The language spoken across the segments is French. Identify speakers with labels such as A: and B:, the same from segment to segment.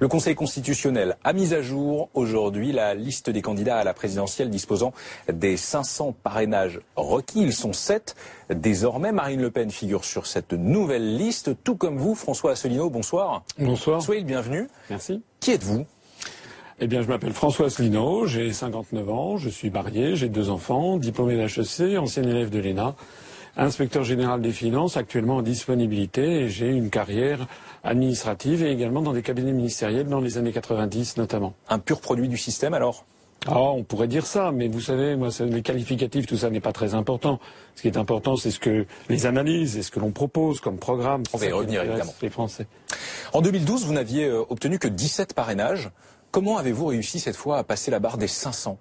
A: Le Conseil constitutionnel a mis à jour aujourd'hui la liste des candidats à la présidentielle disposant des 500 parrainages requis. Ils sont sept. Désormais, Marine Le Pen figure sur cette nouvelle liste, tout comme vous, François Asselineau. Bonsoir.
B: Bonsoir.
A: Soyez le bienvenu.
B: Merci.
A: Qui êtes-vous?
B: Eh bien, je m'appelle François Asselineau, j'ai 59 ans, je suis marié, j'ai deux enfants, diplômé d'HEC, ancien élève de l'ENA, inspecteur général des finances, actuellement en disponibilité, et j'ai une carrière administrative et également dans des cabinets ministériels dans les années 90 notamment.
A: Un pur produit du système alors?
B: Ah, on pourrait dire ça, mais vous savez, moi, les qualificatifs, tout ça n'est pas très important. Ce qui est important, c'est ce que les analyses et ce que l'on propose comme programme.
A: On va y revenir évidemment.
B: Les Français.
A: En 2012, vous n'aviez euh, obtenu que 17 parrainages. Comment avez-vous réussi cette fois à passer la barre des 500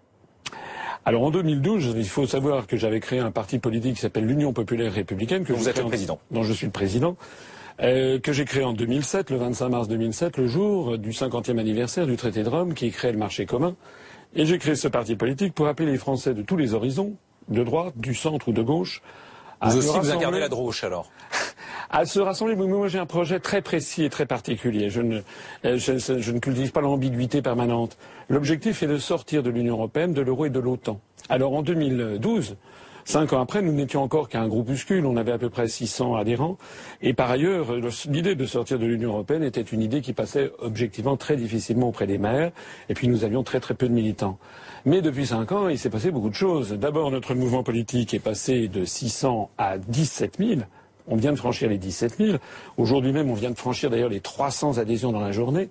B: alors en 2012, il faut savoir que j'avais créé un parti politique qui s'appelle l'Union populaire républicaine. Que
A: vous êtes le président.
B: Dont je suis le président. Euh, que j'ai créé en 2007, le 25 mars 2007, le jour du 50e anniversaire du traité de Rome qui crée le marché commun. Et j'ai créé ce parti politique pour appeler les Français de tous les horizons, de droite, du centre ou de gauche.
A: Vous aussi, vous incarnez la droche alors
B: à se rassembler. Moi, j'ai un projet très précis et très particulier. Je ne, euh, je, ne cultive pas l'ambiguïté permanente. L'objectif est de sortir de l'Union européenne, de l'euro et de l'OTAN. Alors, en 2012, Cinq ans après, nous n'étions encore qu'un groupuscule, on avait à peu près 600 adhérents. Et par ailleurs, l'idée de sortir de l'Union européenne était une idée qui passait objectivement très difficilement auprès des maires. Et puis nous avions très très peu de militants. Mais depuis cinq ans, il s'est passé beaucoup de choses. D'abord, notre mouvement politique est passé de 600 à 17 000. On vient de franchir les 17 000. Aujourd'hui même, on vient de franchir d'ailleurs les 300 adhésions dans la journée.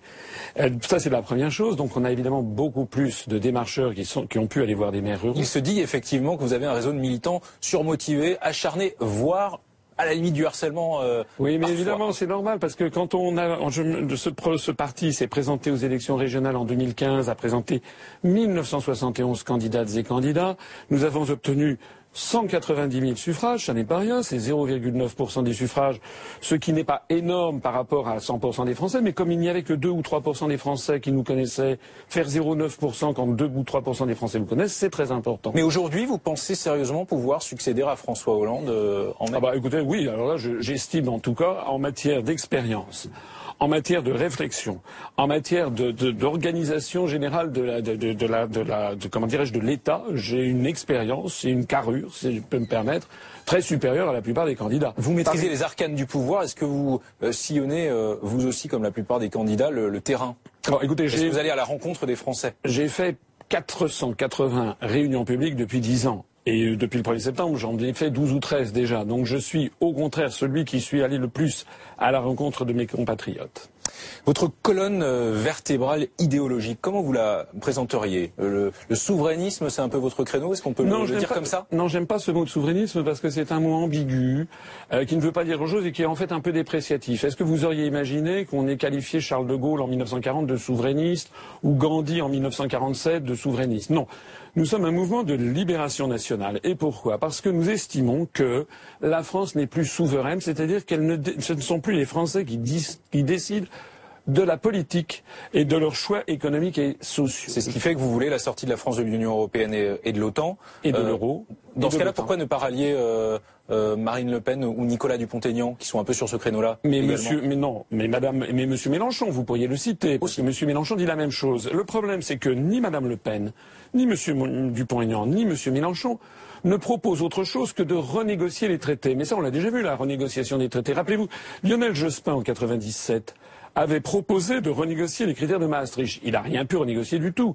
B: Euh, ça, c'est la première chose. Donc, on a évidemment beaucoup plus de démarcheurs qui, sont, qui ont pu aller voir des maires ruraux.
A: Il se dit effectivement que vous avez un réseau de militants surmotivés, acharnés, voire à la limite du harcèlement. Euh,
B: oui, mais évidemment, c'est normal parce que quand on a ce, ce parti s'est présenté aux élections régionales en 2015, a présenté 1971 candidates et candidats. Nous avons obtenu 190 000 suffrages, ça n'est pas rien, c'est 0,9% des suffrages, ce qui n'est pas énorme par rapport à 100% des Français, mais comme il n'y avait que 2 ou 3% des Français qui nous connaissaient, faire 0,9% quand 2 ou 3% des Français vous connaissent, c'est très important.
A: Mais aujourd'hui, vous pensez sérieusement pouvoir succéder à François Hollande euh, en
B: Ah bah écoutez, oui, alors là, j'estime en tout cas, en matière d'expérience, en matière de réflexion, en matière d'organisation de, générale de la, de, la, de la, comment dirais-je, de l'État, j'ai une expérience et une carrure, si je peux me permettre, très supérieure à la plupart des candidats.
A: Vous maîtrisez les arcanes du pouvoir. Est-ce que vous euh, sillonnez, euh, vous aussi, comme la plupart des candidats, le, terrain?
B: Alors, écoutez,
A: Est-ce que vous allez à la rencontre des Français?
B: J'ai fait 480 réunions publiques depuis 10 ans. Et euh, depuis le 1er septembre, j'en ai fait 12 ou 13 déjà. Donc je suis au contraire celui qui suis allé le plus à la rencontre de mes compatriotes.
A: Votre colonne euh, vertébrale idéologique, comment vous la présenteriez le, souverainisme, c'est un peu votre créneau Est-ce qu'on peut le, dire comme ça?
B: Non, j'aime pas ce mot de souverainisme parce que c'est un mot ambigu, euh, qui ne veut pas dire grand-chose et qui est en fait un peu dépréciatif. Est-ce que vous auriez imaginé qu'on ait qualifié Charles de Gaulle en 1940 de souverainiste ou Gandhi en 1947 de souverainiste? Non. Nous sommes un mouvement de libération nationale. Et pourquoi? Parce que nous estimons que la France n'est plus souveraine, c'est-à-dire que ce ne sont plus les Français qui, qui décident de la politique et de leurs choix économiques et sociaux.
A: C'est ce qui fait que vous voulez la sortie de la France de l'Union européenne et, de l'OTAN.
B: Et de euh, l'euro.
A: Dans ce cas-là, pourquoi ne pas rallier euh, euh, Marine Le Pen ou Nicolas Dupont-Aignan, qui sont un peu sur ce créneau-là
B: Mais monsieur, mais non, mais madame, mais monsieur Mélenchon, vous pourriez le citer, parce que monsieur Mélenchon dit la même chose. Le problème, c'est que ni madame Le Pen, ni monsieur Dupont-Aignan, ni monsieur Mélenchon ne proposent autre chose que de renégocier les traités. Mais ça, on l'a déjà vu, la renégociation des traités. Rappelez-vous, Lionel Jospin, en 97, avait proposé de renégocier les critères de Maastricht. Il n'a rien pu renégocier du tout.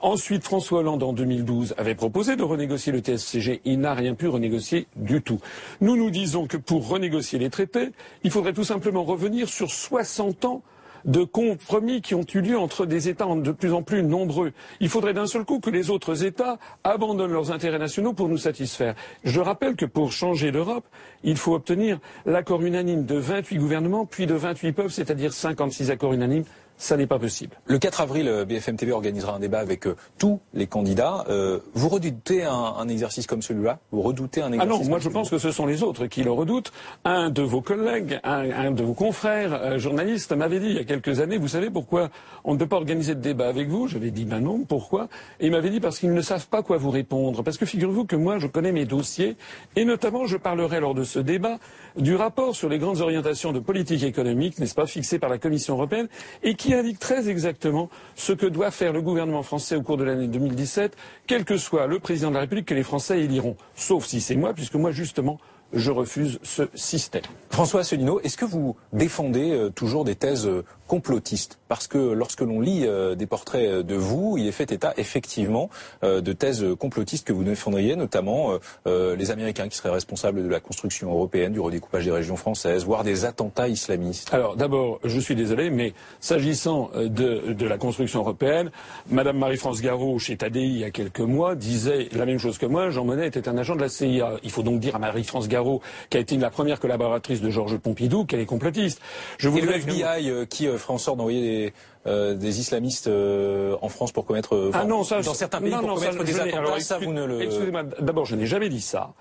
B: Ensuite, François Hollande, en 2012, avait proposé de renégocier le TSCG. Il n'a rien pu renégocier du tout. Nous nous disons que pour renégocier les traités, il faudrait tout simplement revenir sur 60 ans de compromis qui ont eu lieu entre des États de plus en plus nombreux. Il faudrait d'un seul coup que les autres États abandonnent leurs intérêts nationaux pour nous satisfaire. Je rappelle que pour changer l'Europe, il faut obtenir l'accord unanime de 28 gouvernements, puis de 28 peuples, c'est-à-dire 56 accords unanimes ça n'est pas possible.
A: Le 4 avril, euh, BFM TV organisera un débat avec euh, tous les candidats. Euh, vous redoutez un, exercice comme celui-là? Vous redoutez un exercice
B: Ah non, moi je pense que ce sont les autres qui le redoutent. Un de vos collègues, un, de vos confrères journalistes m'avait dit il y a quelques années, vous savez pourquoi on ne peut pas organiser de débat avec vous? J'avais dit ben non, pourquoi? Et il m'avait dit parce qu'ils ne savent pas quoi vous répondre. Parce que figurez-vous que moi je connais mes dossiers et notamment je parlerai lors de ce débat du rapport sur les grandes orientations de politique économique, n'est-ce pas, fixé par la Commission européenne et qui indique très exactement ce que doit faire le gouvernement français au cours de l'année 2017, quel que soit le président de la République que les Français éliront. Sauf si c'est moi, puisque moi, justement, je refuse ce système.
A: François Asselineau, est-ce que vous défendez euh, toujours des thèses euh, complotistes? Parce que lorsque l'on lit euh, des portraits de vous, il est fait état effectivement de thèses complotistes que vous défendriez, notamment les Américains qui seraient responsables de la construction européenne, du redécoupage des régions françaises, voire des attentats islamistes.
B: Alors d'abord, je suis désolé, mais s'agissant de, la construction européenne, Madame Marie-France Garot, chez Tadi, il y a quelques mois, disait la même chose que moi, Jean Monnet était un agent de la CIA. Il faut donc dire à Marie-France Garot qui a été la première collaboratrice de Georges Pompidou, qu'elle est complotiste.
A: Je Et le FBI euh, qui euh, ferait en sorte d'envoyer des, euh, des islamistes en France pour commettre,
B: ah non, ça,
A: dans certains pays pour commettre des attentats, ça, vous ne le...
B: Excusez-moi, d'abord, je n'ai jamais dit ça.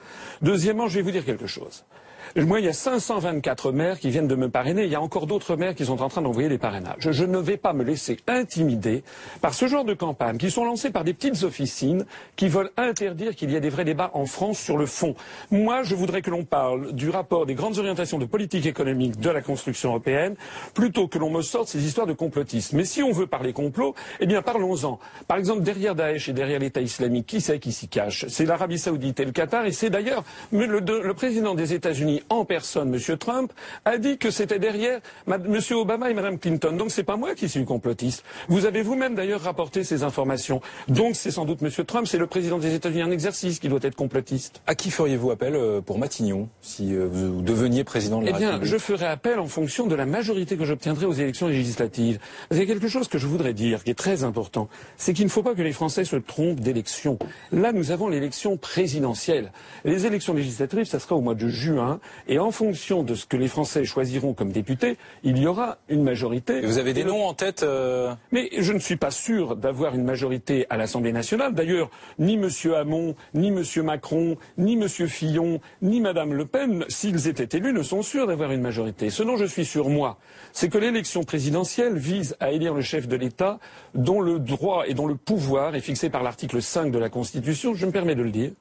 B: Deuxièmement, je vais vous dire quelque chose. Moi, il y a 524 maires qui viennent de me parrainer. Il y a encore d'autres maires qui sont en train d'envoyer des parrainages. Je ne vais pas me laisser intimider par ce genre de campagnes qui sont lancées par des petites officines qui veulent interdire qu'il y ait des vrais débats en France sur le fond. Moi, je voudrais que l'on parle du rapport des grandes orientations de politique économique de la construction européenne plutôt que l'on me sorte ces histoires de complotisme. Mais si on veut parler complot, eh bien, parlons-en. Par exemple, derrière Daesh et derrière l'État islamique, qui c'est qui s'y cache? C'est l'Arabie Saoudite et le Qatar et c'est d'ailleurs le, le président des États-Unis en personne, M. Trump, a dit que c'était derrière M. Obama et Mme Clinton. Donc c'est pas moi qui suis complotiste. Vous avez vous-même d'ailleurs rapporté ces informations. Donc c'est sans doute M. Trump, c'est le président des États-Unis en exercice qui doit être complotiste.
A: À qui feriez-vous appel euh, pour Matignon si euh, vous deveniez président de la
B: eh bien,
A: République?
B: je ferai appel en fonction de la majorité que j'obtiendrai aux élections législatives. Il y a quelque chose que je voudrais dire qui est très important, c'est qu'il ne faut pas que les Français se trompent d'élection. Là, nous avons l'élection présidentielle. Les élections législatives, ça sera au mois de juin. Et en fonction de ce que les Français choisiront comme députés, il y aura une majorité.
A: Et vous avez des noms en tête euh
B: Mais je ne suis pas sûr d'avoir une majorité à l'Assemblée nationale. D'ailleurs, ni M. Hamon, ni M. Macron, ni M. Fillon, ni Mme Le Pen, s'ils étaient élus, ne sont sûrs d'avoir une majorité. Ce dont je suis sûr, moi, c'est que l'élection présidentielle vise à élire le chef de l'État dont le droit et dont le pouvoir est fixé par l'article 5 de la Constitution, je me permets de le dire,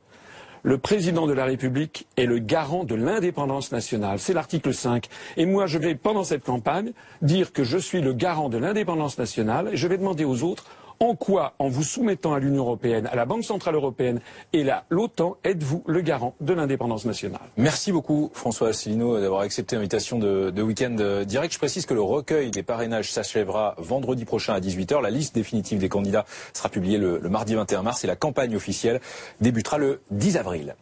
B: le président de la République est le garant de l'indépendance nationale. C'est l'article 5. Et moi, je vais, pendant cette campagne, dire que je suis le garant de l'indépendance nationale et je vais demander aux autres en quoi, en vous soumettant à l'Union européenne, à la Banque centrale européenne et à l'OTAN, êtes-vous le garant de l'indépendance nationale?
A: Merci beaucoup François Asselineau d'avoir accepté l'invitation de, Week-end Direct. Je précise que le recueil des parrainages s'achèvera vendredi prochain à 18h. La liste définitive des candidats sera publiée le, le mardi 21 mars et la campagne officielle débutera le 10 avril.